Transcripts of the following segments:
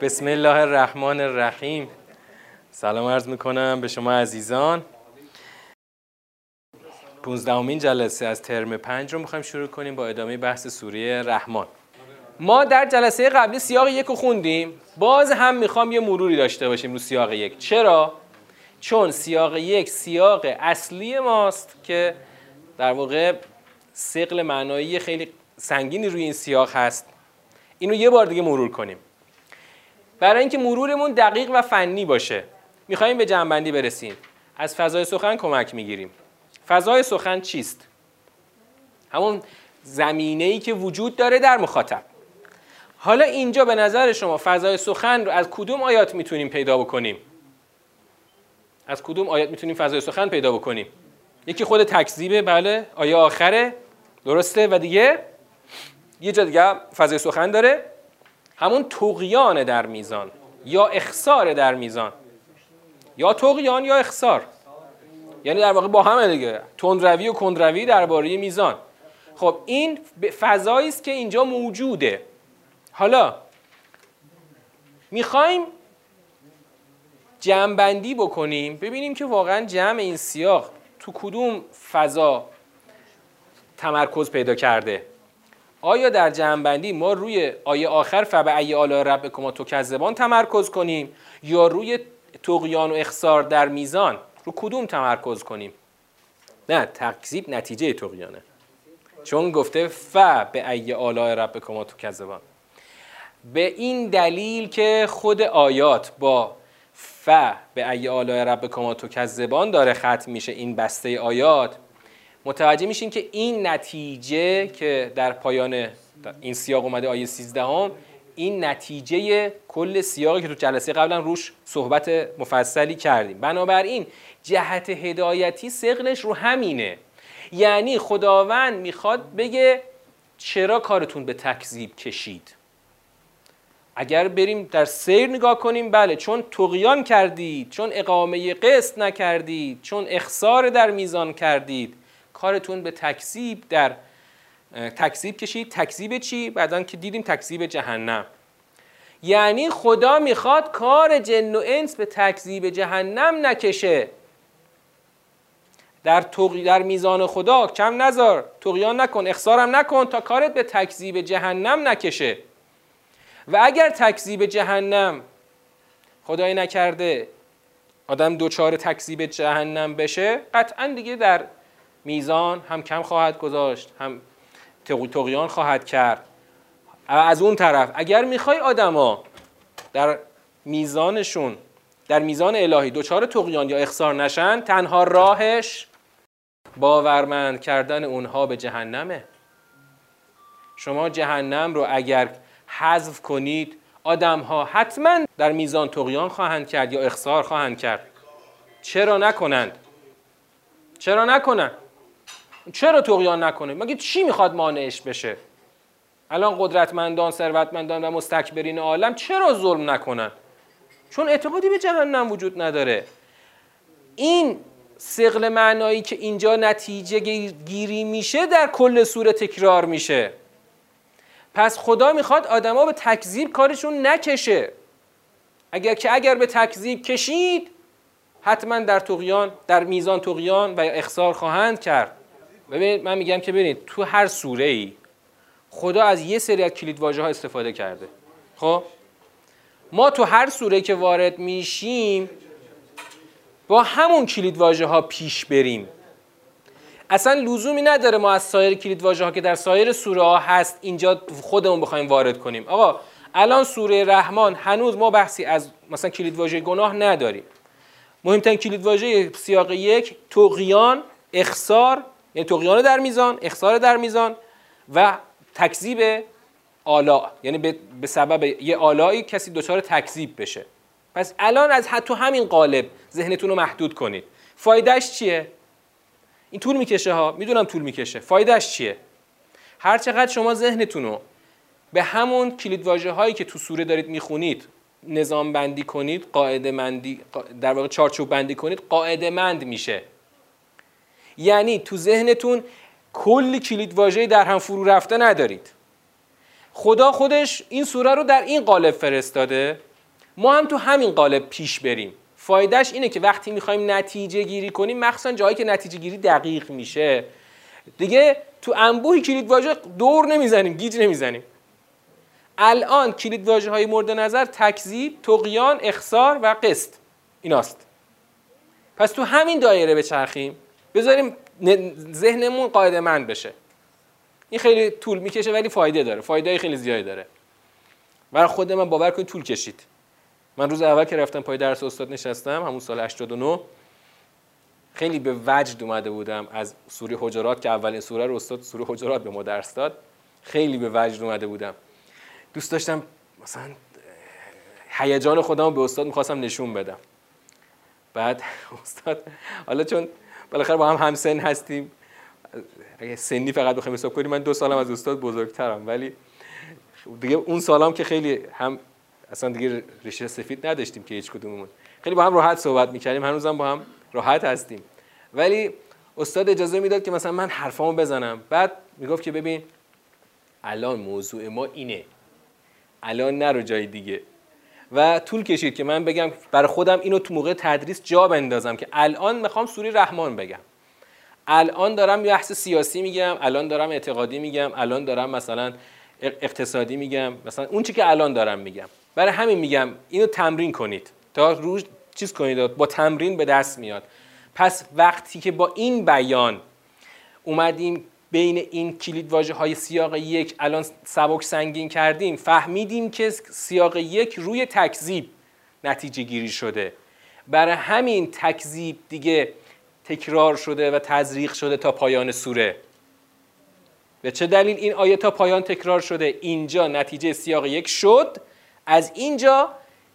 بسم الله الرحمن الرحیم. سلام عرض می‌کنم به شما عزیزان. پونزدهمین جلسه از ترم پنج رو می‌خوایم شروع کنیم با ادامه بحث سوره رحمان. ما در جلسه قبلی سیاق یک رو خوندیم. باز هم می‌خوام یه مروری داشته باشیم رو سیاق یک. چرا؟ چون سیاق یک سیاق اصلی ماست که در واقع سقل معنایی خیلی سنگینی روی این سیاق هست. اینو یه بار دیگه مرور کنیم. برای اینکه مرورمون دقیق و فنی باشه. می‌خوایم به جنبندی برسیم. از فضای سخن کمک می‌گیریم. فضای سخن چیست؟ همون زمینه ای که وجود داره در مخاطب. حالا اینجا به نظر شما فضای سخن رو از کدوم آیات می‌تونیم پیدا بکنیم؟ از کدوم آیات می‌تونیم فضای سخن پیدا بکنیم؟ یکی خود تکذیبه بله. آیه آخره درسته. و دیگه؟ یه جا دیگه فضای سخن داره. همون تقیان در میزان یا اخسار در میزان. یا تقیان یا اخسار. یعنی در واقع با همه دیگه. تندروی و کندروی درباره میزان. خب این فضایی است که اینجا موجوده. حالا می‌خوایم جمع بکنیم ببینیم که واقعا جمع این سیاق تو کدوم فضا تمرکز پیدا کرده. آیا در جمعبندی ما روی آیه آخر فبه ای آلا رب کما تو کذبان تمرکز کنیم یا روی تقیان و اخسار در میزان رو کدوم تمرکز کنیم؟ نه تکذیب نتیجه تقیانه چون گفته ف به ای آلا رب کما تو کذبان. به این دلیل که خود آیات با ف به ای آلا رب کما تو کذبان داره ختم میشه این بسته آیات متوجه میشین که این نتیجه که در پایان این سیاق اومده آیه 13 هم این نتیجه کل سیاقی که تو جلسه قبلا روش صحبت مفصلی کردیم. بنابراین جهت هدایتی سقلش رو همینه. یعنی خداوند می‌خواد بگه چرا کارتون به تکذیب کشید؟ اگر بریم در سیر نگاه کنیم بله چون تقیان کردید چون اقامه قسط نکردید چون اخسار در میزان کردید. کارتون به تکذیب در تکذیب کشید تکذیب چی؟ بعدا که دیدیم تکذیب جهنم. یعنی خدا می‌خواد کار جن و انس به تکذیب جهنم نکشه. در, در میزان خدا کم نذار. تقیان نکن اخسارم نکن تا کارت به تکذیب جهنم نکشه. و اگر تکذیب جهنم خدای نکرده آدم دوچار تکذیب جهنم بشه قطعا دیگه در میزان هم کم خواهد گذاشت هم تقیان خواهد کرد. از اون طرف اگر می‌خوای آدما در میزانشون در میزان الهی دوچار تقیان یا اخسار نشن تنها راهش باورمند کردن اونها به جهنمه. شما جهنم رو اگر حذف کنید آدم ها حتما در میزان تقیان خواهند کرد یا اخسار خواهند کرد. چرا نکنند؟ چرا نکنند؟ چرا تقیان نکنه مگه چی می‌خواد مانعش بشه؟ الان قدرتمندان ثروتمندان و مستکبرین عالم چرا ظلم نکنن؟ چون اعتقادی به جهنم وجود نداره. این سقل معنایی که اینجا نتیجه گیری میشه در کل سوره تکرار میشه. پس خدا می‌خواد آدما به تکذیب کارشون نکشه. اگر که اگر به تکذیب کشید حتما در تقیان در میزان تقیان و اخسار خواهند کرد. ببینید من میگم که ببینید تو هر سوره ای خدا از یه سری از کلید ها استفاده کرده. خب؟ ما تو هر سوره که وارد میشیم با همون کلید ها پیش بریم. اصلا لزومی نداره ما از سایر کلید ها که در سایر سوره ها هست اینجا خودمون بخوایم وارد کنیم. آقا الان سوره رحمان هنوز ما بحثی از مثلا کلید واژه گناه نداریم. مهمترین کلید واژه سیاق یک توقیان اخسار یعنی تقیان در میزان اخسار در میزان و تکذیب آلا. یعنی به سبب یه آلایی کسی دچار تکذیب بشه. پس الان از تو همین قالب ذهنتون رو محدود کنید. فایدهش چیه؟ این طول می‌کشه ها. می‌دونم طول می‌کشه. فایدهش چیه؟ هر چقدر شما ذهنتون رو به همون کلید هایی که تو سوره دارید می‌خونید نظام بندی کنید قاعده مندی در واقع چارچوب بندی کنید قاعده مند میشه. یعنی تو ذهنتون کلی کلید واژه در هم فرو رفته ندارید. خدا خودش این سوره رو در این قالب فرستاده. ما هم تو همین قالب پیش بریم. فایدهش اینه که وقتی می‌خوایم نتیجه گیری کنیم مخصوصا جایی که نتیجه گیری دقیق میشه. دیگه تو انبوهی کلید واژه دور نمی‌زنیم گیج نمی‌زنیم. الان کلید واژه های مورد نظر تکذیب تقیان اخسار و قسط ایناست. پس تو همین دایره بچرخیم. بذاریم ذهنمون قاعده مند بشه. این خیلی طول می‌کشه ولی فایده داره. فایده خیلی زیادی داره. برای خود من باور کنید طول کشید. من روز اول که رفتم پای درس استاد نشستم همون سال 89 خیلی به وجد اومده بودم از سوره حجرات که اولین سوره رو استاد سوره حجرات به ما درس داد. خیلی به وجد اومده بودم. دوست داشتم مثلا هیجان خودم به استاد می‌خواستم نشون بدم. بعد استاد حالا چون بالاخره با هم همسن هستیم. اگه سنی فقط بخوایم حساب کنیم من دو سالم از استاد بزرگترم. ولی دیگه اون سالم که خیلی هم اصلا دیگه ریشه سفید نداشتیم که هیچ کدوممون. خیلی با هم راحت صحبت می‌کردیم هنوزم با هم راحت هستیم. ولی استاد اجازه می‌داد که مثلا من حرفامو بزنم. بعد می‌گفت که ببین الان موضوع ما اینه. الان نرو جای دیگه. و طول کشید که من بگم برای خودم اینو تو موقع تدریس جا بندازم که الان می‌خوام سوری رحمان بگم. الان دارم بحث سیاسی میگم الان دارم اعتقادی میگم الان دارم مثلا اقتصادی میگم مثلا اون چی که الان دارم میگم. برای همین میگم اینو تمرین کنید تا روز چیز کنید با تمرین به دست میاد. پس وقتی که با این بیان اومدیم بین این کلید واژه های سیاق یک الان سبک سنگین کردیم فهمیدیم که سیاق یک روی تکذیب نتیجه گیری شده. برای همین تکذیب دیگه تکرار شده و تزریق شده تا پایان سوره. به چه دلیل این آیه تا پایان تکرار شده؟ اینجا نتیجه سیاق یک شد. از اینجا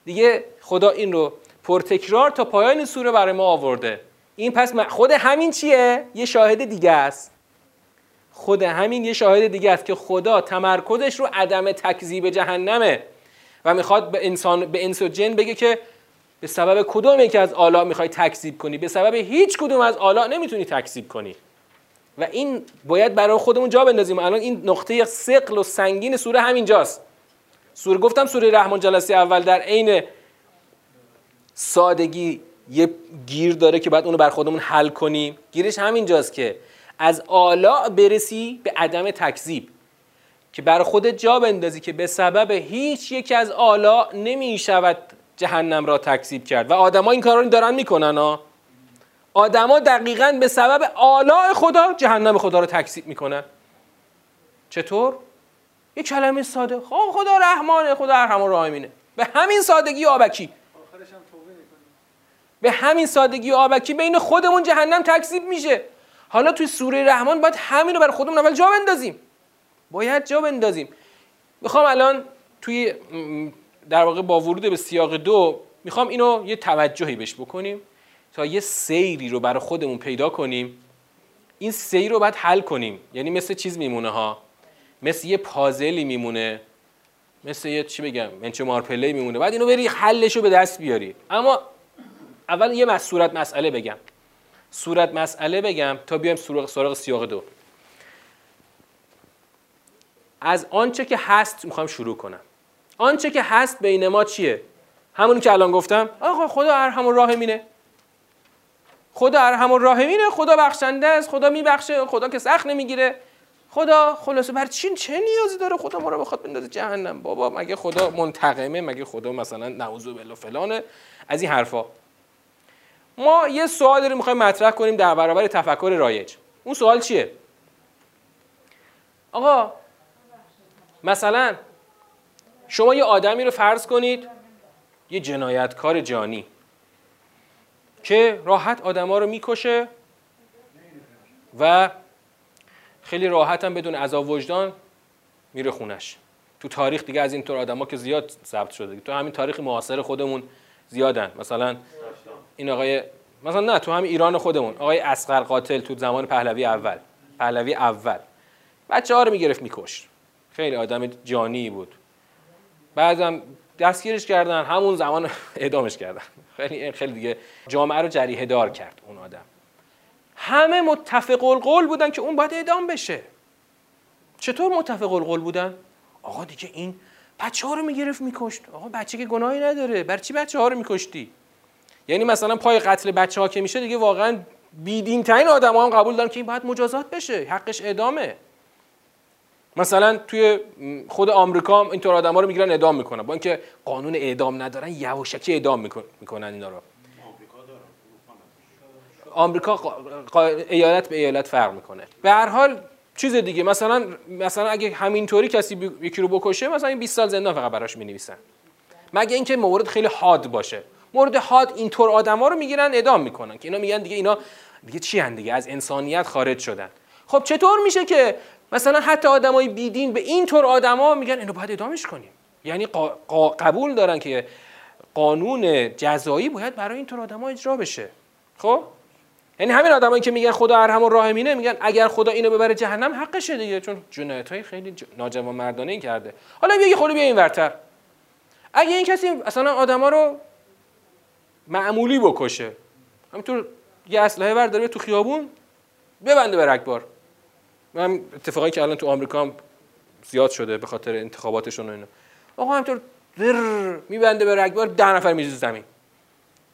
دیگه خدا این رو پرتکرار تا پایان سوره برای ما آورده. این پس خود همین چیه؟ یه شاهد دیگه است. خود همین یه شاهد دیگه است که خدا تمرکزش رو عدم تکذیب جهنمه و می‌خواد به انسان به انس و جن بگه که به سبب کدوم که از آلا می‌خوای تکذیب کنی؟ به سبب هیچ کدوم از آلا نمی‌تونی تکذیب کنی. و این باید برای خودمون جا بندازیم. الان این نقطه سقل و سنگین سوره همینجاست سوره گفتم سوره رحمان جلسه اول در عین سادگی یه گیر داره که باید اونو بر خودمون حل کنیم. گیرش همینجاست که از آلا برسی به عدم تکذیب که بر خودت جا بندازی که به سبب هیچ یکی از آلا نمی شود جهنم را تکذیب کرد. و آدما این کارا رو دارن می‌کنن ها آدما دقیقا به سبب آلاء خدا جهنم خدا رو تکذیب می‌کنن. چطور؟ یه کلمه ساده خب خدا رحمانه خدا ارحم و راحمینه به همین سادگی آبکی. به همین سادگی آبکی بین خودمون جهنم تکذیب میشه. حالا توی سوره رحمان باید همین رو بر خودمون اول جا بندازیم. باید جا بندازیم. می‌خوام الان توی در واقع با ورود به سیاق دو می‌خوام اینو یه توجهی بهش بکنیم تا یه سیری رو برای خودمون پیدا کنیم. این سیر رو باید حل کنیم. یعنی مثل چیز میمونه ها؟ مثل یه پازلی میمونه. مثل یه چی بگم؟ منچه مارپله میمونه. بعد اینو بری حلش رو به دست بیاری. اما اول یه صورت مسئله بگم. صورت مسئله بگم تا بیایم سراغ, سراغ سیاق دو. از آنچه که هست می‌خوام شروع کنم. آنچه که هست بین ما چیه؟ همونی که الان گفتم؟ آقا خدا ارحم الراحمینه خدا ارحم الراحمینه خدا بخشنده است خدا میبخشه خدا که سخت نمی‌گیره. خدا خلاصه بر چین چه نیازی داره خدا ما رو بخواد بندازه جهنم؟ بابا مگه خدا منتقمه؟ مگه خدا مثلا نعوذ بالله فلانه؟ از این حرفا. ما یه سوال رو می‌خوایم مطرح کنیم در برابر تفکر رایج. اون سوال چیه؟ آقا مثلا شما یه آدمی رو فرض کنید یه جنایتکار جانی که راحت آدما رو می‌کشه و خیلی راحت هم بدون عذاب وجدان میره خونش. تو تاریخ دیگه از اینطور آدما که زیاد ثبت شده. تو همین تاریخ معاصر خودمون زیادن. مثلا این آقای مثلا نه تو همین ایران خودمون. آقای اسقر قاتل تو زمان پهلوی اول. پهلوی اول. بچه ها رو می‌گرفت میکشت. خیلی آدم جانی بود. بعدم دستگیرش کردن همون زمان اعدامش کردن. خیلی خیلی دیگه جامعه رو جریه دار کرد اون آدم. همه متفق القول بودن که اون باید اعدام بشه. چطور متفق القول بودن؟ آقا دیگه این بچه ها رو می‌گرفت میکشت. آقا بچه که گناهی نداره. بر چی بچه ها رو میکشتی؟ یعنی مثلا پای قتل بچه ها که میشه دیگه واقعا بیدین ترین آدم ها هم قبول دارن که این باید مجازات بشه حقش اعدامه مثلا توی خود آمریکا هم اینطور آدم ها رو می‌گیرن اعدام می‌کنن. با اینکه قانون اعدام ندارن یواشکی اعدام می‌کنن اینا رو. آمریکا ایالت به ایالت فرق می‌کنه. به هر حال چیز دیگه مثلا مثلا اگه همینطوری کسی یکی رو بکشه مثلا این 20 سال زندان فقط براش می‌نویسن. مگه اینکه مورد خیلی حاد باشه. مورد حاد اینطور آدما رو می‌گیرن اعدام می‌کنن که اینا میگن دیگه اینا دیگه چی هن دیگه؟ از انسانیت خارج شدن. خب چطور میشه که مثلا حتی آدمای بیدین به این طور آدما میگن اینو باید اعدامش کنیم؟ یعنی قبول دارن که قانون جزایی باید برای این طور آدما اجرا بشه. خب؟ یعنی همین آدمایی که میگن خدا ارحم و راحمینه میگن اگر خدا اینو ببره جهنم حقشه دیگه چون جنایت های خیلی ج... ناجوان مردانه این کرده. حالا بیا یه خورده بیا این ورتر. اگه این کسی اصلا آدما رو معمولی بکشه. همینطور یه اسلحه برداره تو خیابون ببنده به رگبار. من اتفاقی که الان تو آمریکا هم زیاد شده به خاطر انتخاباتشون و اینا. آقا همینطور در میبنده به رگبار ده نفر میزه زمین.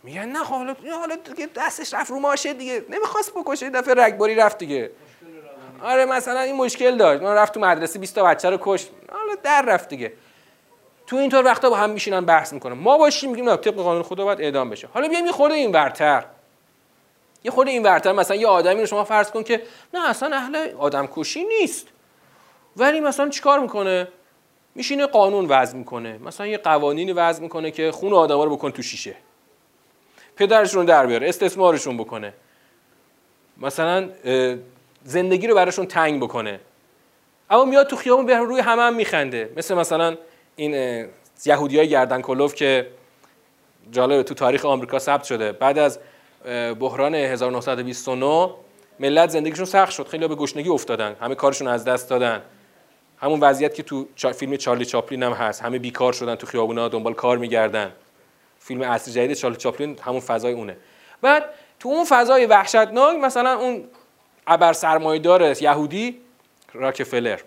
میگن نه خب حالا حالا دیگه دستش رفت رو ماشه دیگه. نمی‌خواست بکشه دفعه رگباری رفت دیگه. آره مثلا این مشکل داشت. من رفت تو مدرسه 20 تا بچه رو کشت. حالا در رفت دیگه. تو اینطور وقتا با هم میشینن بحث می‌کنن. ما باشیم میگیم؟ نه طبق قانون خدا باید اعدام بشه. حالا بیایم یه خورده این ورتر. یه خورده این ورتر مثلا یه آدمی رو شما فرض کن که نه اصلا اهل آدم کشی نیست. ولی مثلا چیکار می‌کنه؟ میشینه قانون وضع می‌کنه. مثلا یه قوانینی وضع می‌کنه که خون آدما رو بکن تو شیشه. پدرشون در بیاره استثمارشون بکنه. مثلا زندگی رو براشون تنگ بکنه. اما میاد تو خیابون به روی همه هم میخنده. مثل مثلا این یهودی های گردن کلوف که جالبه تو تاریخ آمریکا ثبت شده. بعد از بحران 1929 ملت زندگیشون سخت شد. خیلی به گشنگی افتادن. همه کارشون از دست دادن. همون وضعیت که تو فیلم چارلی چاپلین هم هست. همه بیکار شدن تو خیابونا دنبال کار میگردن. فیلم اصل جدید چارلی چاپلین همون فضای اونه. بعد تو اون فضای وحشتناک مثلا اون ابر سرمایه‌دار یهودی راکفلر.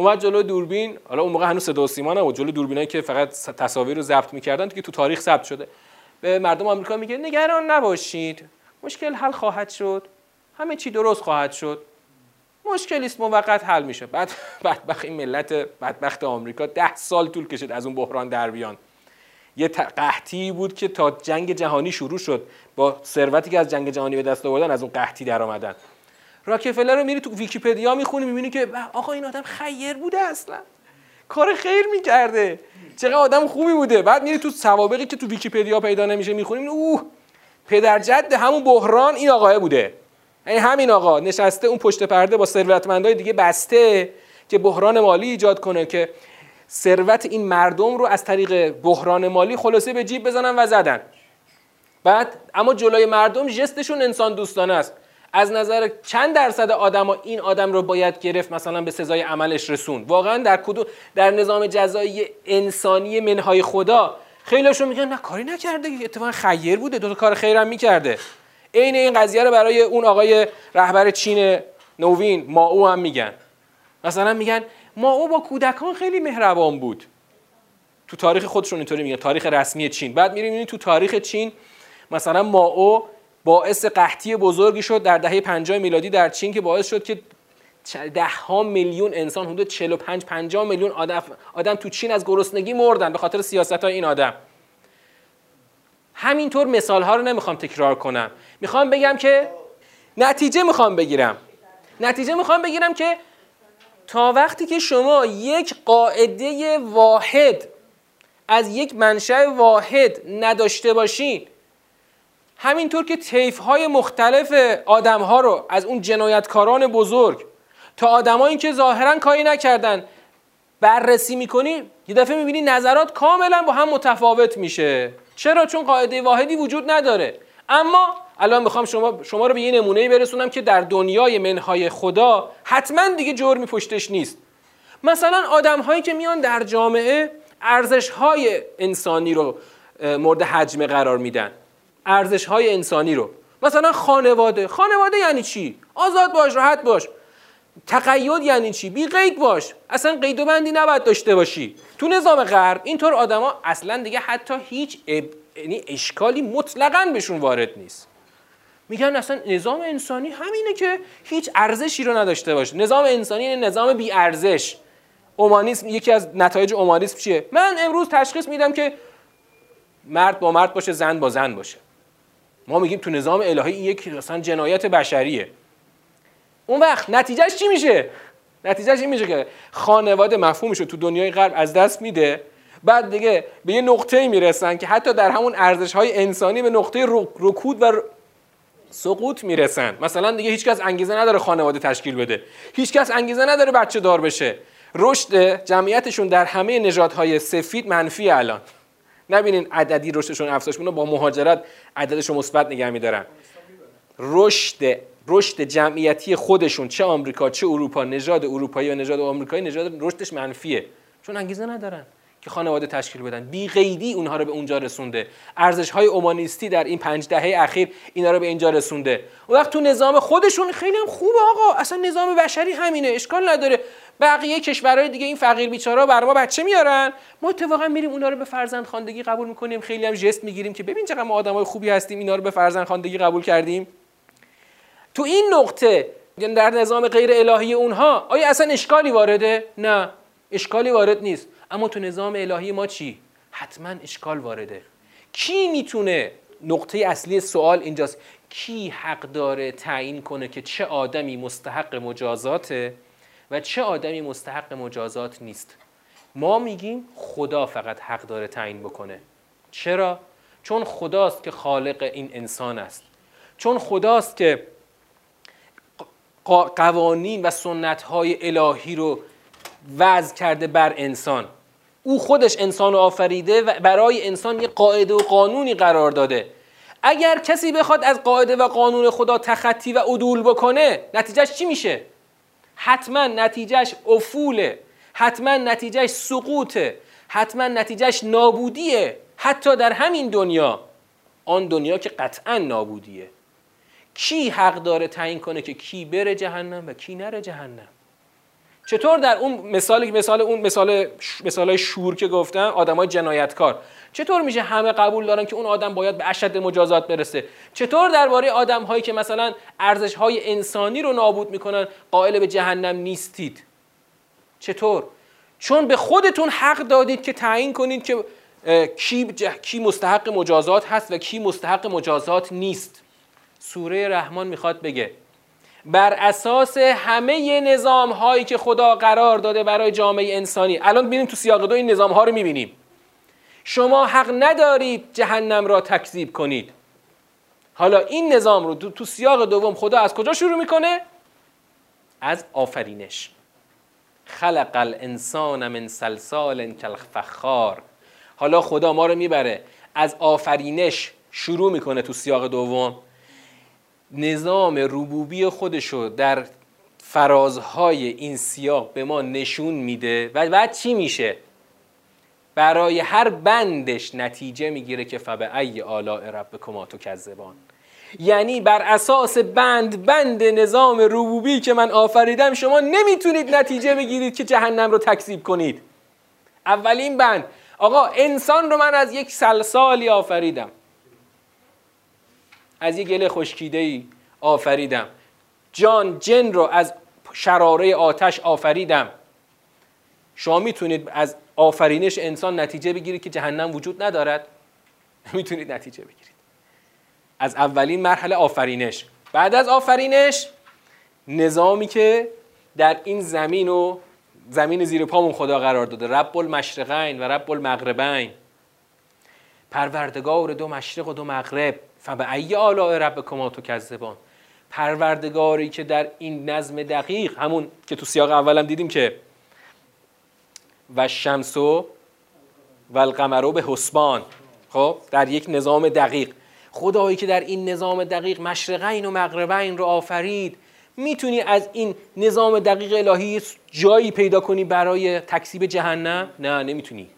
اومد جلو دوربین حالا اون موقع هنوز صدا و سیما نبود جلو دوربینایی که فقط تصاویر رو ضبط می‌کردن که تو تاریخ ثبت شده. به مردم آمریکا میگه نگران نباشید مشکل حل خواهد شد. همه چی درست خواهد شد. مشکلی است موقت حل میشه. بعد بدبخت این ملت بدبخت آمریکا ده سال طول کشید از اون بحران در بیان. یه قحطی بود که تا جنگ جهانی شروع شد. با ثروتی که از جنگ جهانی به دست آوردن از اون قحطی در آمدن. راکفلر رو میری تو ویکیپدیا می‌خونی می‌بینی که آقا این آدم خیر بوده اصلا. کار خیر می‌کرده. چقدر آدم خوبی بوده. بعد میری تو سوابقی که تو ویکیپدیا پیدا نمیشه می‌خونیم اوه پدر جد همون بحران این آقاه بوده. یعنی همین آقا نشسته اون پشت پرده با ثروتمندای دیگه بسته که بحران مالی ایجاد کنه که ثروت این مردم رو از طریق بحران مالی خلاصه به جیب بزنن و زدن. بعد اما جلوی مردم جستشون انسان دوستانه است. از نظر چند درصد آدما این آدم رو باید گرفت مثلا به سزای عملش رسون واقعا در کدوم در نظام جزایی انسانی منهای خدا خیلیشون میگن نه کاری نکرده اتفاقا خیر بوده دو تا کار خیرم می‌کرده. عین این قضیه رو برای اون آقای رهبر چین نوین ما او هم میگن. مثلا میگن ما او با کودکان خیلی مهربان بود. تو تاریخ خودشون اینطوری میگن تاریخ رسمی چین. بعد میریم تو تاریخ چین مثلا ما او باعث قحطی بزرگی شد در دهه 50 میلادی در چین که باعث شد که ده ها میلیون انسان حدود 45 50 میلیون آدم آدم تو چین از گرسنگی مردن به خاطر سیاست های این آدم. همینطور مثال ها رو نمی‌خوام تکرار کنم. می‌خوام بگم که نتیجه می‌خوام بگیرم. نتیجه می‌خوام بگیرم که تا وقتی که شما یک قاعده واحد از یک منشأ واحد نداشته باشین همینطور که تیف های مختلف آدم ها رو از اون جنایتکاران بزرگ تا آدمایی که ظاهرا کاری نکردن بررسی می‌کنی یه دفعه می‌بینی نظرات کاملا با هم متفاوت میشه. چرا؟ چون قاعده واحدی وجود نداره. اما الان می‌خوام شما شما رو به یه نمونه برسونم که در دنیای منهای خدا حتما دیگه جرمی پشتش نیست. مثلا آدم هایی که میان در جامعه ارزش های انسانی رو مورد حجمه قرار میدن. ارزش های انسانی رو. مثلا خانواده. خانواده یعنی چی؟ آزاد باش راحت باش. تقید یعنی چی؟ بی قید باش. اصلا قید و بندی نباید داشته باشی. تو نظام غرب اینطور آدما اصلا دیگه حتی هیچ یعنی اشکالی مطلقا بهشون وارد نیست. میگن اصلا نظام انسانی همینه که هیچ ارزشی رو نداشته باشه نظام انسانی یعنی نظام بی ارزش. اومانیسم یکی از نتایج اومانیسم چیه؟ من امروز تشخیص میدم که مرد با مرد باشه زن با زن باشه. ما میگیم تو نظام الهی این یک اصلا جنایت بشریه. اون وقت نتیجهش چی میشه؟ نتیجهش این میشه که خانواده مفهومش رو تو دنیای غرب از دست میده. بعد دیگه به یه نقطه می‌رسن که حتی در همون ارزش های انسانی به نقطه رکود و سقوط می‌رسن. مثلا دیگه هیچکس انگیزه نداره خانواده تشکیل بده. هیچکس انگیزه نداره بچه دار بشه. رشد جمعیتشون در همه نژادهای سفید منفی الان. نبینین عددی رشدشون افزایش با مهاجرت عددشون مثبت نگه میدارن. رشد رشد جمعیتی خودشون چه آمریکا چه اروپا نژاد اروپایی و نژاد آمریکایی نژاد رشدش منفیه. چون انگیزه ندارن. که خانواده تشکیل بدن. بی قیدی اونها رو به اونجا رسونده. ارزش های اومانیستی در این پنج دهه اخیر اینا رو به اینجا رسونده. اون وقت تو نظام خودشون خیلی هم خوبه آقا. اصلا نظام بشری همینه. اشکال نداره. بقیه کشورهای دیگه این فقیر بیچارا بر ما بچه میارن. ما اتفاقا میریم اونا رو به فرزند خواندگی قبول می‌کنیم. خیلی هم جست می‌گیریم که ببین چقدر ما آدمای خوبی هستیم اینا رو به فرزند خواندگی قبول کردیم. تو این نقطه در نظام غیر الهی اونها آیا اصلا اشکالی وارده؟ نه. اشکالی وارد نیست. اما تو نظام الهی ما چی؟ حتما اشکال وارده. کی می‌تونه نقطه اصلی سوال اینجاست؟ کی حق داره تعیین کنه که چه آدمی مستحق مجازاته و چه آدمی مستحق مجازات نیست؟ ما میگیم خدا فقط حق داره تعیین بکنه. چرا؟ چون خداست که خالق این انسان است. چون خداست که قوانین و سنت های الهی رو وضع کرده بر انسان. او خودش انسان آفریده و برای انسان یه قاعده و قانونی قرار داده. اگر کسی بخواد از قاعده و قانون خدا تخطی و عدول بکنه نتیجهش چی میشه؟ حتما نتیجهش افوله حتما نتیجهش سقوطه حتما نتیجهش نابودیه حتی در همین دنیا. آن دنیا که قطعا نابودیه. کی حق داره تعیین کنه که کی بره جهنم و کی نره جهنم؟ چطور در اون مثالی مثال اون مثال مثالای شور که گفتم آدمای جنایتکار چطور میشه همه قبول دارن که اون آدم باید به اشد مجازات برسه؟ چطور درباره آدم هایی که مثلا ارزش های انسانی رو نابود می‌کنن قائل به جهنم نیستید؟ چطور؟ چون به خودتون حق دادید که تعیین کنید که کی, کی مستحق مجازات هست و کی مستحق مجازات نیست. سوره رحمان می‌خواد بگه. بر اساس همه نظام هایی که خدا قرار داده برای جامعه انسانی. الان ببینیم تو سیاق دو این نظام ها رو می‌بینیم. شما حق ندارید جهنم را تکذیب کنید. حالا این نظام رو تو سیاق دوم خدا از کجا شروع می‌کنه؟ از آفرینش. خلق الانسان من سلسال کالفخار. حالا خدا ما رو می‌بره. از آفرینش شروع می‌کنه تو سیاق دوم. نظام ربوبی خودشو در فرازهای این سیاق به ما نشون میده و بعد چی میشه؟ برای هر بندش نتیجه می‌گیره که فبه ای آلاء ربکما کذبان یعنی بر اساس بند بند نظام ربوبی که من آفریدم شما نمی‌تونید نتیجه بگیرید که جهنم رو تکذیب کنید. اولین بند. آقا انسان رو من از یک سلسالی آفریدم. از یک گل خشکیده ای آفریدم. جان جن رو از شراره آتش آفریدم. شما می‌تونید از آفرینش انسان نتیجه بگیرید که جهنم وجود ندارد. می‌تونید نتیجه بگیرید. از اولین مرحله آفرینش. بعد از آفرینش نظامی که در این زمین و زمین زیر پامون خدا قرار داده. رب المشرقین و رب المغربین. پروردگار دو مشرق و دو مغرب. فبعی آلاء ربکما کذبان پروردگاری که در این نظم دقیق همون که تو سیاق اولم دیدیم که و شمس و القمر به حسبان. خب در یک نظام دقیق. خدایی که در این نظام دقیق مشرقین و مغربین رو آفرید می‌تونی از این نظام دقیق الهی جایی پیدا کنی برای تکسیب جهنم؟ نه نمی‌تونی.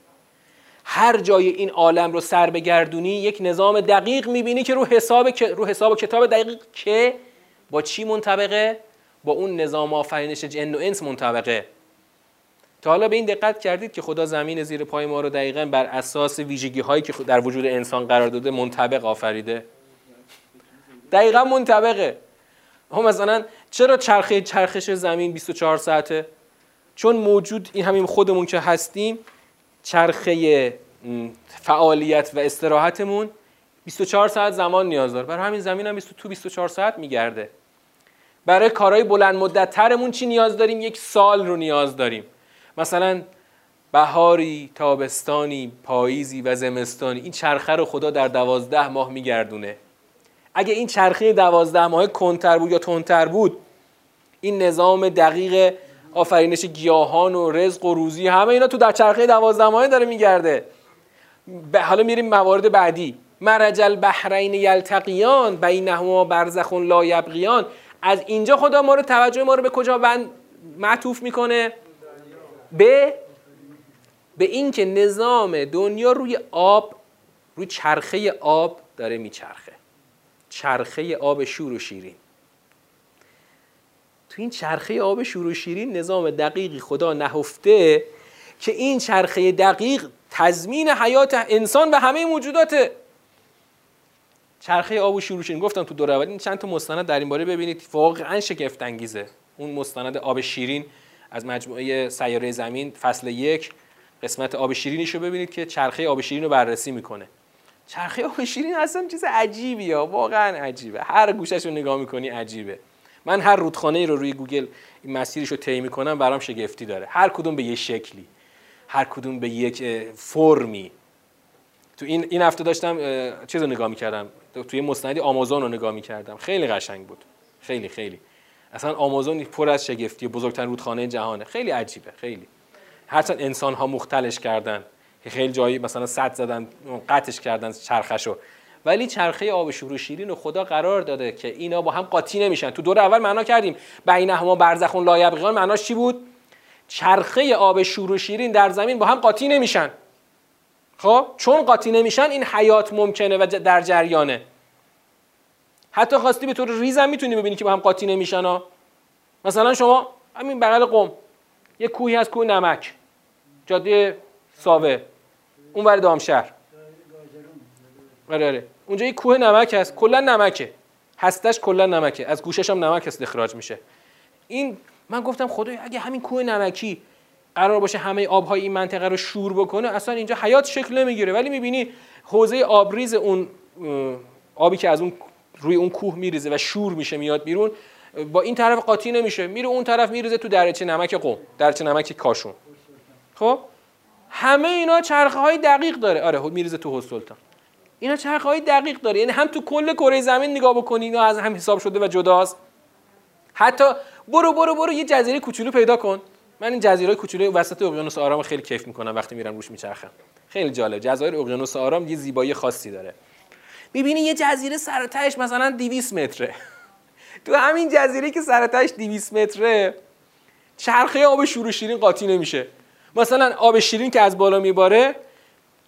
هر جای این عالم رو سر بگردونی یک نظام دقیق می‌بینی که رو حساب رو حساب کتاب دقیق که با چی منطبقه؟ با اون نظام آفرینش جن و انس منطبقه. تا حالا به این دقت کردید که خدا زمین زیر پای ما رو دقیقا بر اساس ویژگی هایی که در وجود انسان قرار داده منطبق آفریده. دقیقا منطبقه. هم مثلا چرا چرخه چرخش زمین 24 ساعته؟ چون موجود این همین خودمون که هستیم چرخه فعالیت و استراحتمون 24 ساعت زمان نیاز داره. برای همین زمین هم تو 24 ساعت میگرده. برای کارهای بلند مدت ترمون چی نیاز داریم؟ یک سال رو نیاز داریم. مثلا بهاری تابستانی پاییزی و زمستانی. این چرخه رو خدا در دوازده ماه میگردونه. اگه این چرخه دوازده ماه کنتر بود یا تندتر بود این نظام دقیق آفرینش گیاهان و رزق و روزی همه اینا تو در چرخه دوازده ماهه داره میگرده. حالا میریم موارد بعدی. مرج البحرین یلتقیان بینهما برزخ لا یبغیان. از اینجا خدا ما رو توجه ما رو به کجا بند معطوف می‌کنه؟ به به اینکه نظام دنیا روی آب روی چرخه آب داره میچرخه. چرخه آب شور و شیرین. تو این چرخه آب شور و شیرین نظام دقیقی خدا نهفته که این چرخه دقیق تضمین حیات انسان و همه موجوداته. چرخه آب و شیرین گفتم تو دور اول چند تا مستند در این باره ببینید واقعا شگفت انگیزه اون مستند آب شیرین از مجموعه سیاره زمین فصل یک قسمت آب شیرینیشو ببینید که چرخه آب شیرین رو بررسی می‌کنه. چرخه آب شیرین اصلا چیز عجیبیه واقعا عجیبه. هر گوشش رو نگاه می‌کنی عجیبه. من هر رودخانه رو روی گوگل این مسیرش رو طی می‌کنم برام شگفتی داره. هر کدوم به یه شکلی هر کدوم به یک فرمی. تو این این هفته داشتم چیز رو نگاه می‌کردم. توی مستندی آمازون رو نگاه می‌کردم. خیلی قشنگ بود. خیلی خیلی. اصلا آمازون پر از شگفتی بزرگترین رودخانه جهانه. خیلی عجیبه خیلی. هرچند انسان ها مختلش کردن. خیلی جایی مثلا صد زدن قطعش کردن چرخشو ولی چرخه آب شور و شیرین و خدا قرار داده که اینا با هم قاطی نمیشن. تو دور اول معنا کردیم بینهما برزخون لا یبغیان معناش چی بود؟ چرخه آب شور و شیرین در زمین با هم قاطی نمیشن. خب؟ چون قاطی نمیشن این حیات ممکنه و در جریانه. حتی خواستی به طور ریزم می‌تونی ببینی که با هم قاطی نمیشن ها. مثلا شما همین بغل قم یه کوهی از کوه نمک جاده ساوه. اون ور دامشهر. آره آره. اونجا یه کوه نمک هست. کلا نمکه. هستش کلا نمکه. از گوشش هم نمک استخراج میشه. این من گفتم خدای اگه همین کوه نمکی قرار باشه همه آبهای این منطقه رو شور بکنه اصلا اینجا حیات شکل نمی‌گیره. ولی می‌بینی حوزه آبریز اون آبی که از اون روی اون کوه میریزه و شور میشه میاد بیرون با این طرف قاطی نمیشه. میره اون طرف میریزه تو درچه نمک قم درچه نمک کاشون. خب؟ همه اینا چرخه های دقیق داره. آره میریزه تو سلطان. اینا چرخه های دقیق داره. یعنی هم تو کل کره زمین نگاه بکنی اینا از هم حساب شده و جداست. حتی برو برو برو یه جزیره کوچولو پیدا کن. من این جزیره کوچولو وسط اقیانوس آرام خیلی کیف می‌کنم وقتی میرم روش میچرخم. خیلی جالب. جزایر اقیانوس آرام یه زیبایی خاصی داره. می‌بینی یه جزیره سر مثلا 200 متره. تو همین جزیره که سر 200 متره چرخه آب شور شیرین قاطی نمیشه. مثلا آب شیرین که از بالا میباره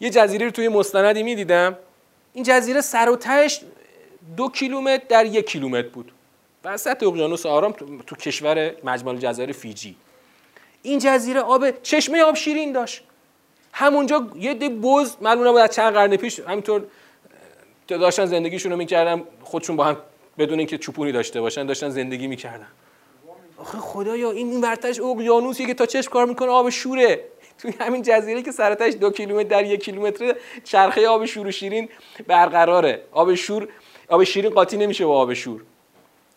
یه جزیره رو توی مستندی می‌دیدم. این جزیره سر و تهش دو کیلومتر در یک کیلومتر بود. وسط اقیانوس آرام تو, کشور مجموعه جزایر فیجی. این جزیره آب چشمه آب شیرین داشت. همونجا یه دی بز معلومه بود از چند قرن پیش همینطور داشتن زندگیشون رو می‌کردن خودشون با هم بدون اینکه چوپونی داشته باشن داشتن زندگی می‌کردن. آخه خدایا این ورتش اقیانوسیه که تا چشم کار می‌کنه آب شوره. توی همین جزیره که سرتش دو کیلومتر در یک کیلومتر چرخه آب شور و شیرین برقراره. آب شور آب شیرین قاطی نمیشه با آب شور.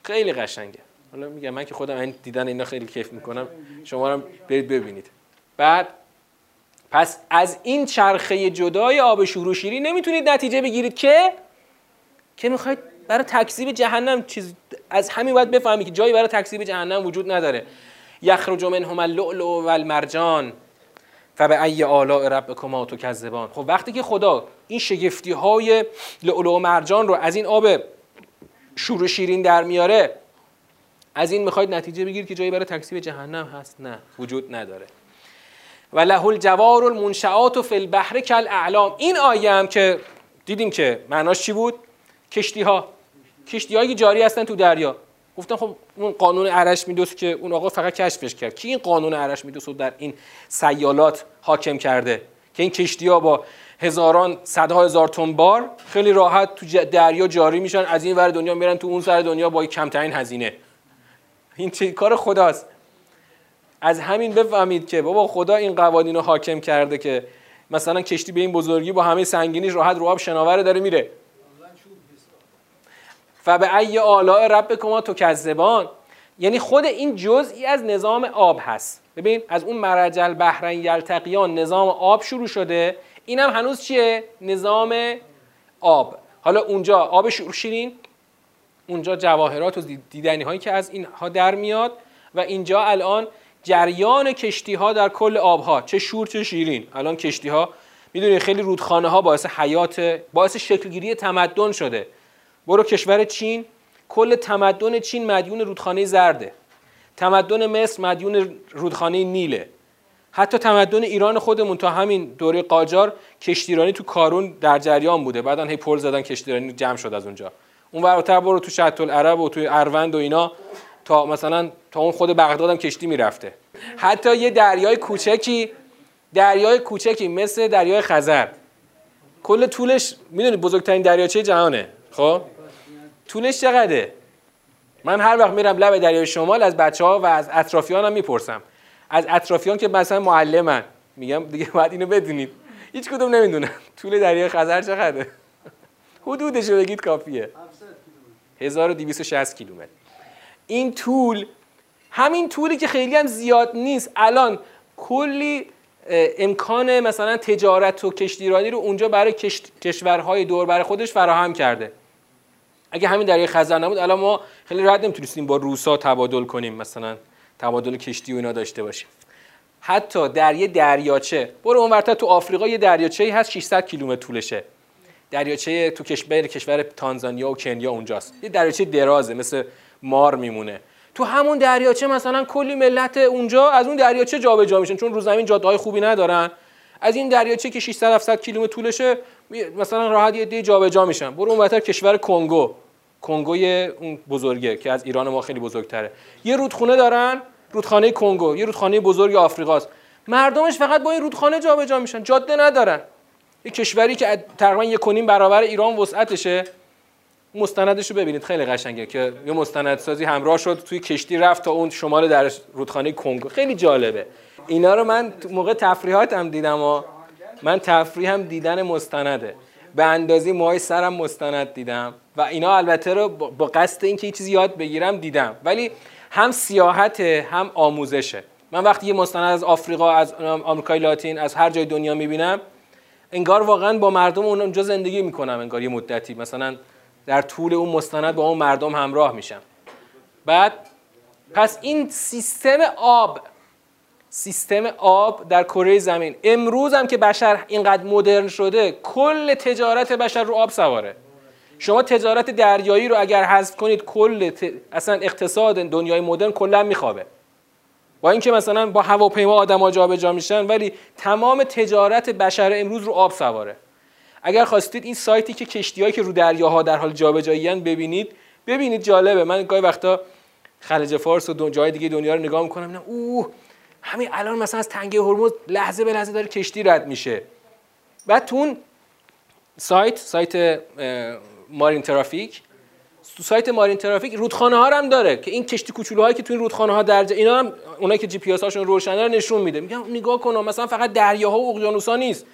خیلی قشنگه. حالا میگم من که خودم این دیدن اینا خیلی کیف می‌کنم. شما هم برید ببینید. بعد پس از این چرخه جدای آب شور و شیرین نمی‌تونید نتیجه بگیرید که که می‌خواید برای تکذیب جهنم چیز از همین باید بفهمی که جایی برای تکذیب جهنم وجود نداره. یخرج منهم اللؤلؤ والمرجان. فبأی آلاء ربکما تکذبان. خب وقتی که خدا این شگفتی های لؤلؤ و مرجان رو از این آب شور و شیرین در میاره از این می‌خواید نتیجه بگیرید که جایی برای تکذیب جهنم هست؟ نه وجود نداره. و له الجوار المنشعات فی البحر کالاعلام. این آیه هم که دیدیم که معناش چی بود؟ کشتی ها کشتی هایی جاری هستن تو دریا. گفتن خب اون قانون ارشمیدس که اون آقا فقط کشفش کرد. کی این قانون ارشمیدس رو در این سیالات حاکم کرده؟ که این کشتی ها با هزاران صدها هزار تن بار خیلی راحت تو دریا جاری میشن از این ور دنیا میرن تو اون سر دنیا با کمترین هزینه. این چه کار خداست. از همین بفهمید که بابا خدا این قوانین رو حاکم کرده که مثلا کشتی به این بزرگی با همه سنگینیش راحت رو آب شناوره داره میره. و به ای آلاء رب کما تو کذبان یعنی خود این جزئی از نظام آب هست. ببین از اون مرج البحرین یلتقیان نظام آب شروع شده. اینم هنوز چیه؟ نظام آب. حالا اونجا آب شیرین. اونجا جواهرات و دیدنی هایی که از اینها در میاد. و اینجا الان جریان کشتی ها در کل آب ها چه شور چه شیرین. الان کشتی ها می‌دونید خیلی رودخانه ها باعث حیات باعث شکلگیری تمدن شده. برو کشور چین. کل تمدن چین مدیون رودخانه زرده. تمدن مصر مدیون رودخانه نیله. حتی تمدن ایران خودمون تا همین دوره قاجار کشتیرانی تو کارون در جریان بوده. بعدا هی پل زدن کشتیرانی جمع شد از اونجا. اون وراتر برو تو شط العرب و تو اروند و اینا. تا مثلا تا اون خود بغداد هم کشتی می‌رفته. حتی یه دریای کوچکی دریای کوچکی مثل دریای خزر. کل طولش می‌دونی بزرگترین دریاچه جهانه. خب؟ طولش چقدره؟ من هر وقت میرم لب دریای شمال از بچه ها و از اطرافیانم می‌پرسم. از اطرافیان که مثلا معلمن. میگم دیگه باید اینو بدونید. هیچ کدوم نمی‌دونن. طول دریای خزر چقدره؟ حدودش رو بگید کافیه. 1260 کیلومتر. این طول همین طولی که خیلی هم زیاد نیست. الان کلی امکان مثلا تجارت و کشتیرانی رو اونجا برای کشورهای دور برای خودش فراهم کرده. اگه همین دریای خزر نبود الان ما خیلی راحت نمی‌تونستیم با روسا تبادل کنیم مثلا تبادل کشتی و اینا داشته باشیم. حتی در یه دریاچه برو اونورتر تو آفریقا یه دریاچه هست 600 کیلومتر طولشه. دریاچه تو کشور کشور تانزانیا و کنیا اونجاست. یه دریاچه درازه مثل مار میمونه. تو همون دریاچه مثلا کلی ملت اونجا از اون دریاچه جابجا میشن چون رو زمین جاده خوبی ندارن. از این دریاچه که 600 700 کیلومتر طولشه مثلا راحت یه دی جابجا میشن. برو اونورتر کشور کنگو. کنگوی اون بزرگه که از ایران ما خیلی بزرگتره. یه رودخونه دارن رودخانه کنگو. یه رودخانه بزرگ آفریقاست. مردمش فقط با این رودخانه جابجا میشن. جاده ندارن. یه کشوری که تقریبا یک کنیم برابر ایران وسعتشه. مستندش رو ببینید. خیلی قشنگه که یه مستندسازی همراه شد توی کشتی رفت تا اون شمال در رودخانه کنگو. خیلی جالبه. اینا رو من موقع تفریحاتم دیدم و من هم دیدن مستنده. به اندازی موهای سرم مستند دیدم. و اینا البته رو با قصد اینکه یه چیزی یاد بگیرم دیدم. ولی هم سیاحت هم آموزشه. من وقتی یه مستند از آفریقا از آمریکای لاتین از هر جای دنیا می‌بینم انگار واقعا با مردم اونجا زندگی می‌کنم انگار یه مدتی. مثلا در طول اون مستند با اون مردم همراه میشم. بعد پس این سیستم آب سیستم آب در کره زمین. امروز هم که بشر اینقدر مدرن شده کل تجارت بشر رو آب سواره. شما تجارت دریایی رو اگر حذف کنید کل اصلا اقتصاد دنیای مدرن کلا میخوابه. با اینکه مثلا با هواپیما آدما جابجا میشن ولی تمام تجارت بشر امروز رو آب سواره. اگر خواستید این سایتی که کشتیهایی که رو دریاها در حال جابجاییان ببینید ببینید جالبه. من گاهی وقتا خلیج فارس و جای دیگه دنیا رو نگاه می‌کنم نه اوه همین الان مثلا از تنگه هرمز لحظه به لحظه داره کشتی رد میشه. بعد تو اون سایت سایت Marine Traffic تو سایت Marine Traffic رودخانه ها هم داره که این کشتی کوچولوهایی که تو این رودخانه ها درجه اینا هم اونایی که جی پی اس هاشون روشنه رو نشون میده. میگم نگاه کن مثلا فقط دریاها و اقیانوسا نیست.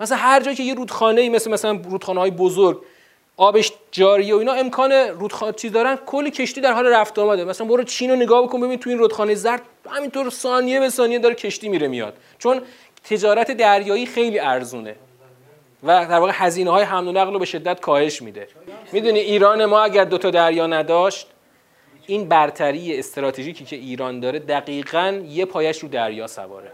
مثلا هر جایی که یه رودخانه ای مثل مثلا رودخانه های بزرگ آبش جاری و اینا امکان رودخانه چیز دارن. کلی کشتی در حال رفت آمده. مثلا برو چین رو نگاه بکن ببین تو این رودخانه زرد همینطور ثانیه به ثانیه داره کشتی میره میاد. چون تجارت دریایی خیلی ارزونه و در واقع هزینه های حمل و نقل رو به شدت کاهش میده. می‌دونی ایران ما اگر دو تا دریا نداشت این برتری استراتژیکی که ایران داره دقیقا یه پایش رو دریا سواره.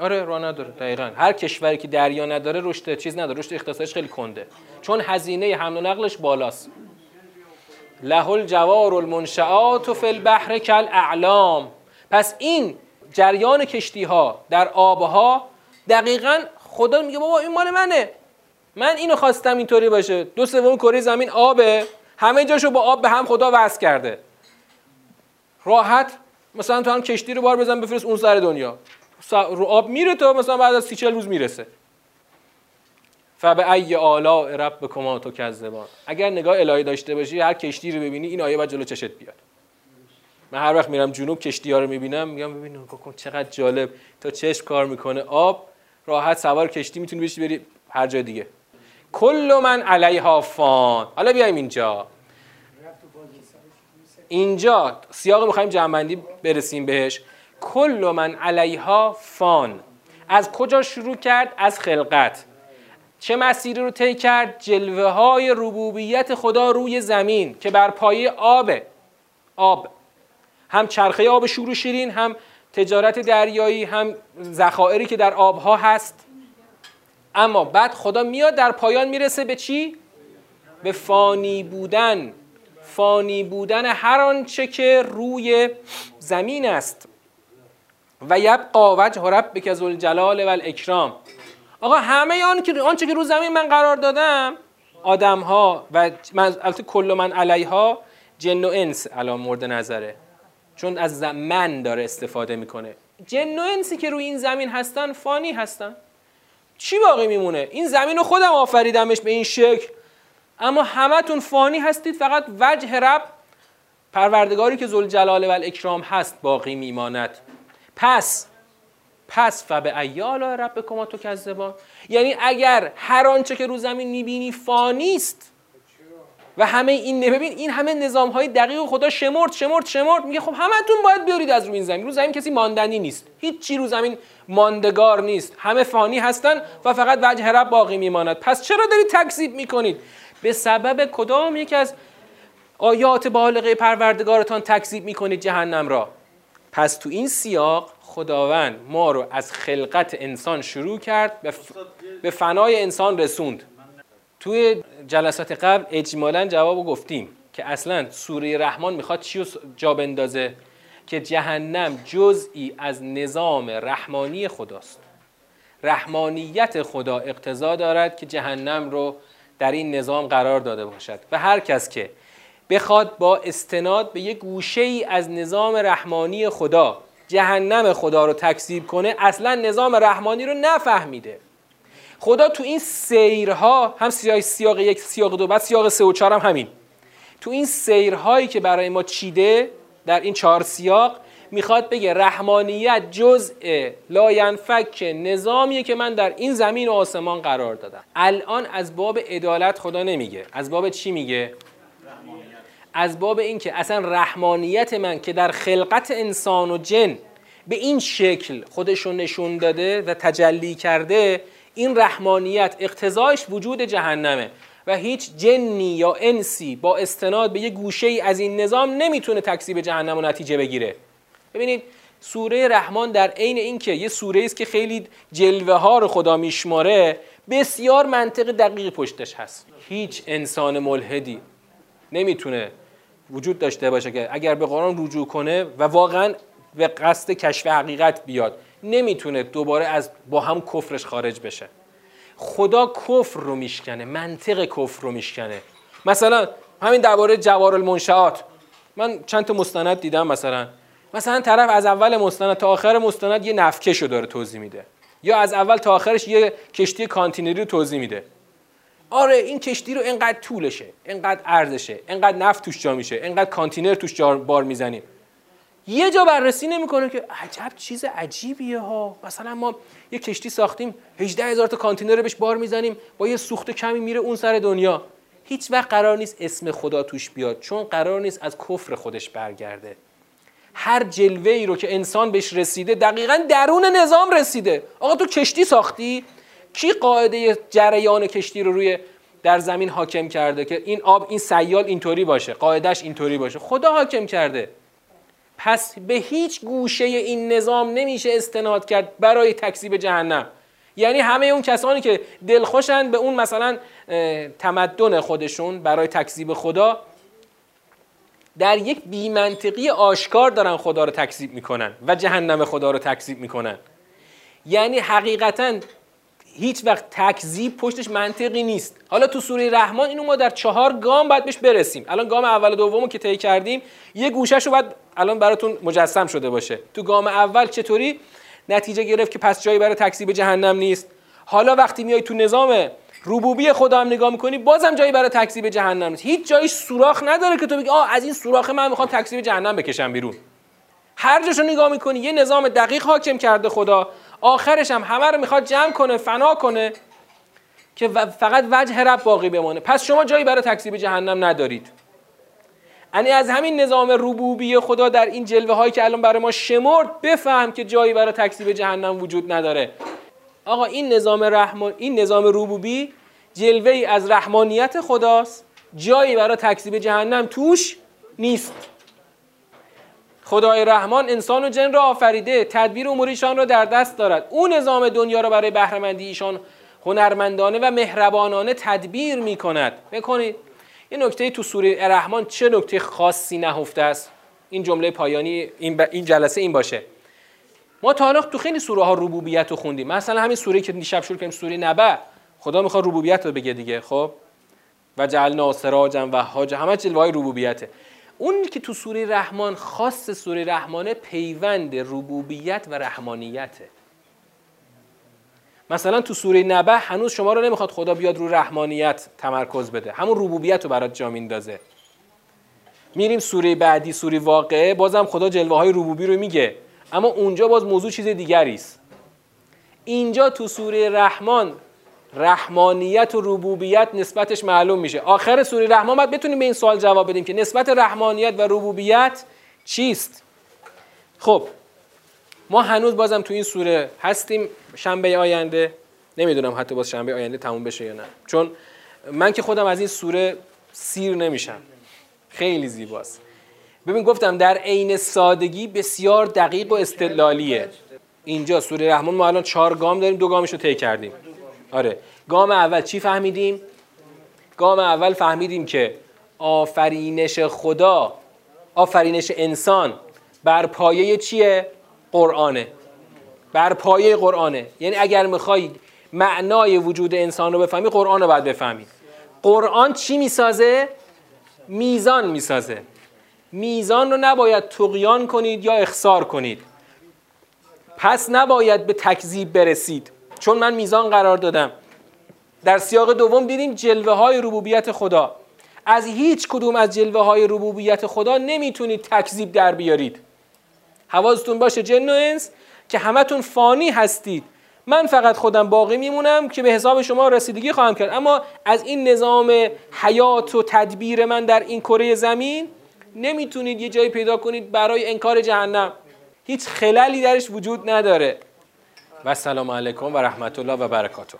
آره راه نداره دقیقا. هر کشوری که دریا نداره رشد چیز نداره رشد اقتصادش خیلی کنده. چون هزینه حمل و نقلش بالاست. له الجوار المنشآت فی البحر کالاعلام پس این جریان کشتی ها در آبها دقیقا خدا میگه بابا این مال منه. من اینو خواستم اینطوری باشه. دو سوم کره زمین آبه. همه جاشو با آب به هم خدا وصل کرده. راحت مثلا تو هم کشتی رو بار بزن بفرست اون سر دنیا. رو آب میره تا مثلا بعد از 30 روز می‌رسه. فبه ای آلاء ربکما تکذبان. اگر نگاه الهی داشته باشی هر کشتی رو ببینی این آیه بعد جلو چشت بیاد. من هر وقت میرم جنوب کشتی ها رو می‌بینم میگم ببین چقدر جالب. تا چشم کار می‌کنه. آب راحت سوار کشتی می‌تونی بشی بری هر جای دیگه. کل من علیها فان. حالا بیایم اینجا. اینجا سیاق می‌خوایم جمعندی برسیم بهش. کل من علیها فان. از کجا شروع کرد؟ از خلقت. چه مسیری رو طی کرد؟ جلوه های ربوبیت خدا روی زمین که بر پایه آبه آب. هم چرخه آب شور و شیرین هم تجارت دریایی هم ذخایری که در آبها هست. اما بعد خدا میاد در پایان می‌رسه به چی؟ به فانی بودن. فانی بودن هر آنچه که روی زمین است. و یبقا وجه ربک ذوالجلال و الاکرام آقا همه آن که آنچه که رو زمین من قرار دادم آدم ها و من البته کل من علیها جن و انس الان مورد نظره. چون از من داره استفاده می‌کنه. جن و انسی که روی این زمین هستن فانی هستن. چی باقی میمونه؟ این زمین رو خودم آفریدمش به این شکل. اما همتون فانی هستید فقط وجه رب پروردگاری که جلال و الاکرام هست باقی میماند. پس پس فبه ایال رب کما تو کذبان. یعنی اگر هر آنچه که رو زمین می‌بینی فانی است. و همه این ببین این همه نظام های دقیق خدا شمرد شمرد شمرد. میگه خب همتون باید بیارید از روی این زمین. رو زمین کسی ماندنی نیست. هیچ چی رو زمین ماندگار نیست. همه فانی هستن و فقط وجه رب باقی میماند. پس چرا دارید تکذیب می‌کنید؟ به سبب کدام؟ یکی از آیات بالغه پروردگارتان تکذیب می‌کنید جهنم را. پس تو این سیاق خداوند ما رو از خلقت انسان شروع کرد به فنای انسان رسوند. توی جلسات قبل اجمالا جواب گفتیم که اصلا سوره رحمان می‌خواد چی رو جا بندازه؟ که جهنم جزئی از نظام رحمانی خداست. رحمانیت خدا اقتضا دارد که جهنم رو در این نظام قرار داده باشد. و هر کس که بخواد با استناد به یک گوشه ای از نظام رحمانی خدا جهنم خدا رو تکذیب کنه اصلا نظام رحمانی رو نفهمیده. خدا تو این سیرها هم سیاق سیاق یک سیاق دو بعد سیاق سه و چهار هم همین. تو این سیرهایی که برای ما چیده در این چهار سیاق می‌خواد بگه رحمانیت جزء لاینفک نظامیه که من در این زمین و آسمان قرار دادم. الان از باب عدالت خدا نمیگه. از باب چی میگه؟ از باب اینکه اصلا رحمانیت من که در خلقت انسان و جن به این شکل خودشون نشون داده و تجلی کرده این رحمانیت اقتضایش وجود جهنمه و هیچ جنی یا انسی با استناد به یه گوشه ای از این نظام نمی‌تونه تکذیب جهنم و نتیجه بگیره. ببینید سوره رحمان در عین اینکه یه سوره است که خیلی جلوه ها رو خدا میشماره بسیار منطق دقیق پشتش هست. هیچ انسان ملحدی نمی‌تونه وجود داشته باشه که اگر به قرآن رجوع کنه و واقعا به قصد کشف حقیقت بیاد نمی‌تونه دوباره از با هم کفرش خارج بشه. خدا کفر رو میشکنه منطق کفر رو میشکنه. مثلا همین درباره جوار المنشئات من چند تا مستند دیدم مثلا. مثلا طرف از اول مستند تا آخر مستند یه نفتکش رو داره توضیح میده. یا از اول تا آخرش یه کشتی کانتینری رو توضیح میده. آره این کشتی رو اینقدر طولشه اینقدر ارزشه اینقدر نفت توش جا میشه اینقدر کانتینر توش بار می‌زنیم یه جا بررسی نمی‌کنه که عجب چیز عجیبیه ها. مثلا ما یه کشتی ساختیم 18 هزار تا کانتینر رو بهش بار می‌زنیم با یه سوخت کمی میره اون سر دنیا. هیچ وقت قرار نیست اسم خدا توش بیاد چون قرار نیست از کفر خودش برگرده. هر جلوه ای رو که انسان بهش رسیده دقیقا درون نظام رسیده. آقا تو کشتی ساختی؟ کی قاعده جریان کشتی رو روی در زمین حاکم کرده که این آب این سیال اینطوری باشه قاعدش اینطوری باشه؟ خدا حاکم کرده. پس به هیچ گوشه این نظام نمیشه استناد کرد برای تکذیب جهنم. یعنی همه اون کسانی که دلخوشند به اون مثلا تمدن خودشون برای تکذیب خدا در یک بیمنطقی آشکار دارن خدا رو تکذیب می‌کنن و جهنم خدا رو تکذیب می‌کنن. یعنی حقیقتا هیچ وقت تکذیب پشتش منطقی نیست. حالا تو سوره رحمان اینو ما در چهار گام باید بهش برسیم. الان گام اول و دومو که طی کردیم یه گوشهشو باید الان براتون مجسم شده باشه. تو گام اول چطوری؟ نتیجه گرفت که پس جایی برای تکذیب جهنم نیست. حالا وقتی میای تو نظام ربوبی خدا هم نگاه می‌کنی بازم جایی برای تکذیب جهنم نیست. هیچ جایی سوراخ نداره که تو بگی آ از این سوراخ من می‌خوام تکذیب جهنم بکشم بیرون. هر جاشو نگاه می‌کنی یه نظام دقیق حاکم کرده خدا. آخرش هم همه رو می‌خواد جمع کنه فنا کنه که فقط وجه رب باقی بمانه. پس شما جایی برای تکذیب جهنم ندارید. یعنی از همین نظام ربوبی خدا در این جلوه هایی که الان برای ما شمرد بفهم که جایی برای تکذیب جهنم وجود نداره. آقا این نظام رحمان این نظام ربوبی جلوه ای از رحمانیت خداست. جایی برای تکذیب جهنم توش نیست. خدای رحمان انسان و جن را آفریده تدبیر امور ایشان را در دست دارد. او نظام دنیا را برای بهرهمندی ایشان هنرمندانه و مهربانانه تدبیر می کند بکنید. یه نکته تو سوره رحمان چه نکته خاصی نهفته است؟ این جمله پایانی این, این جلسه این باشه. ما تا تو خیلی سوره ها ربوبیت رو خوندیم. مثلا همین سوره که دیشب شروع کردیم سوره نبع خدا می‌خواد ربوبیت رو بگه دیگه خب؟ و جعلنا سراجا و حاج همه جلوه های ربوبیته. اون که تو سوره رحمان خاص سوره رحمانه پیوند ربوبیت و رحمانیته. مثلا تو سوره نبه هنوز شما رو نمی‌خواد خدا بیاد رو رحمانیت تمرکز بده. همون ربوبیت رو برات جا میندازه. میریم سوره بعدی سوره واقعه بازم خدا جلوه های ربوبی رو میگه. اما اونجا باز موضوع چیز دیگری اینجا تو سوره رحمان رحمانیت و ربوبیت نسبتش معلوم میشه. آخر سوره رحمان باید بتونیم به این سوال جواب بدیم که نسبت رحمانیت و ربوبیت چیست؟ خب ما هنوز بازم تو این سوره هستیم. شنبه آینده نمی‌دونم حتی باز شنبه آینده تموم بشه یا نه. چون من که خودم از این سوره سیر نمیشم. خیلی زیباست. ببین گفتم در عین سادگی بسیار دقیق و استدلالیه. اینجا سوره رحمان ما الان چهار گام داریم دو گامش رو طی کردیم. آره. گام اول چی فهمیدیم؟ گام اول فهمیدیم که آفرینش خدا آفرینش انسان بر پایه چیه؟ قرآنه. بر پایه قرآنه. یعنی اگر می‌خوای معنای وجود انسان رو بفهمی قرآن رو باید بفهمی. قرآن چی می‌سازه؟ میزان می‌سازه. میزان رو نباید تقیان کنید یا اخسار کنید. پس نباید به تکذیب برسید. چون من میزان قرار دادم. در سیاق دوم دیدیم جلوه های ربوبیت خدا. از هیچ کدوم از جلوه های ربوبیت خدا نمی‌تونید تکذیب در بیارید. حواظتون باشه جن و انس که همتون فانی هستید. من فقط خودم باقی میمونم که به حساب شما رسیدگی خواهم کرد. اما از این نظام حیات و تدبیر من در این کره زمین نمی‌تونید یه جایی پیدا کنید برای انکار جهنم. هیچ خلالی درش وجود نداره. و سلام علیکم و رحمت الله و برکاته.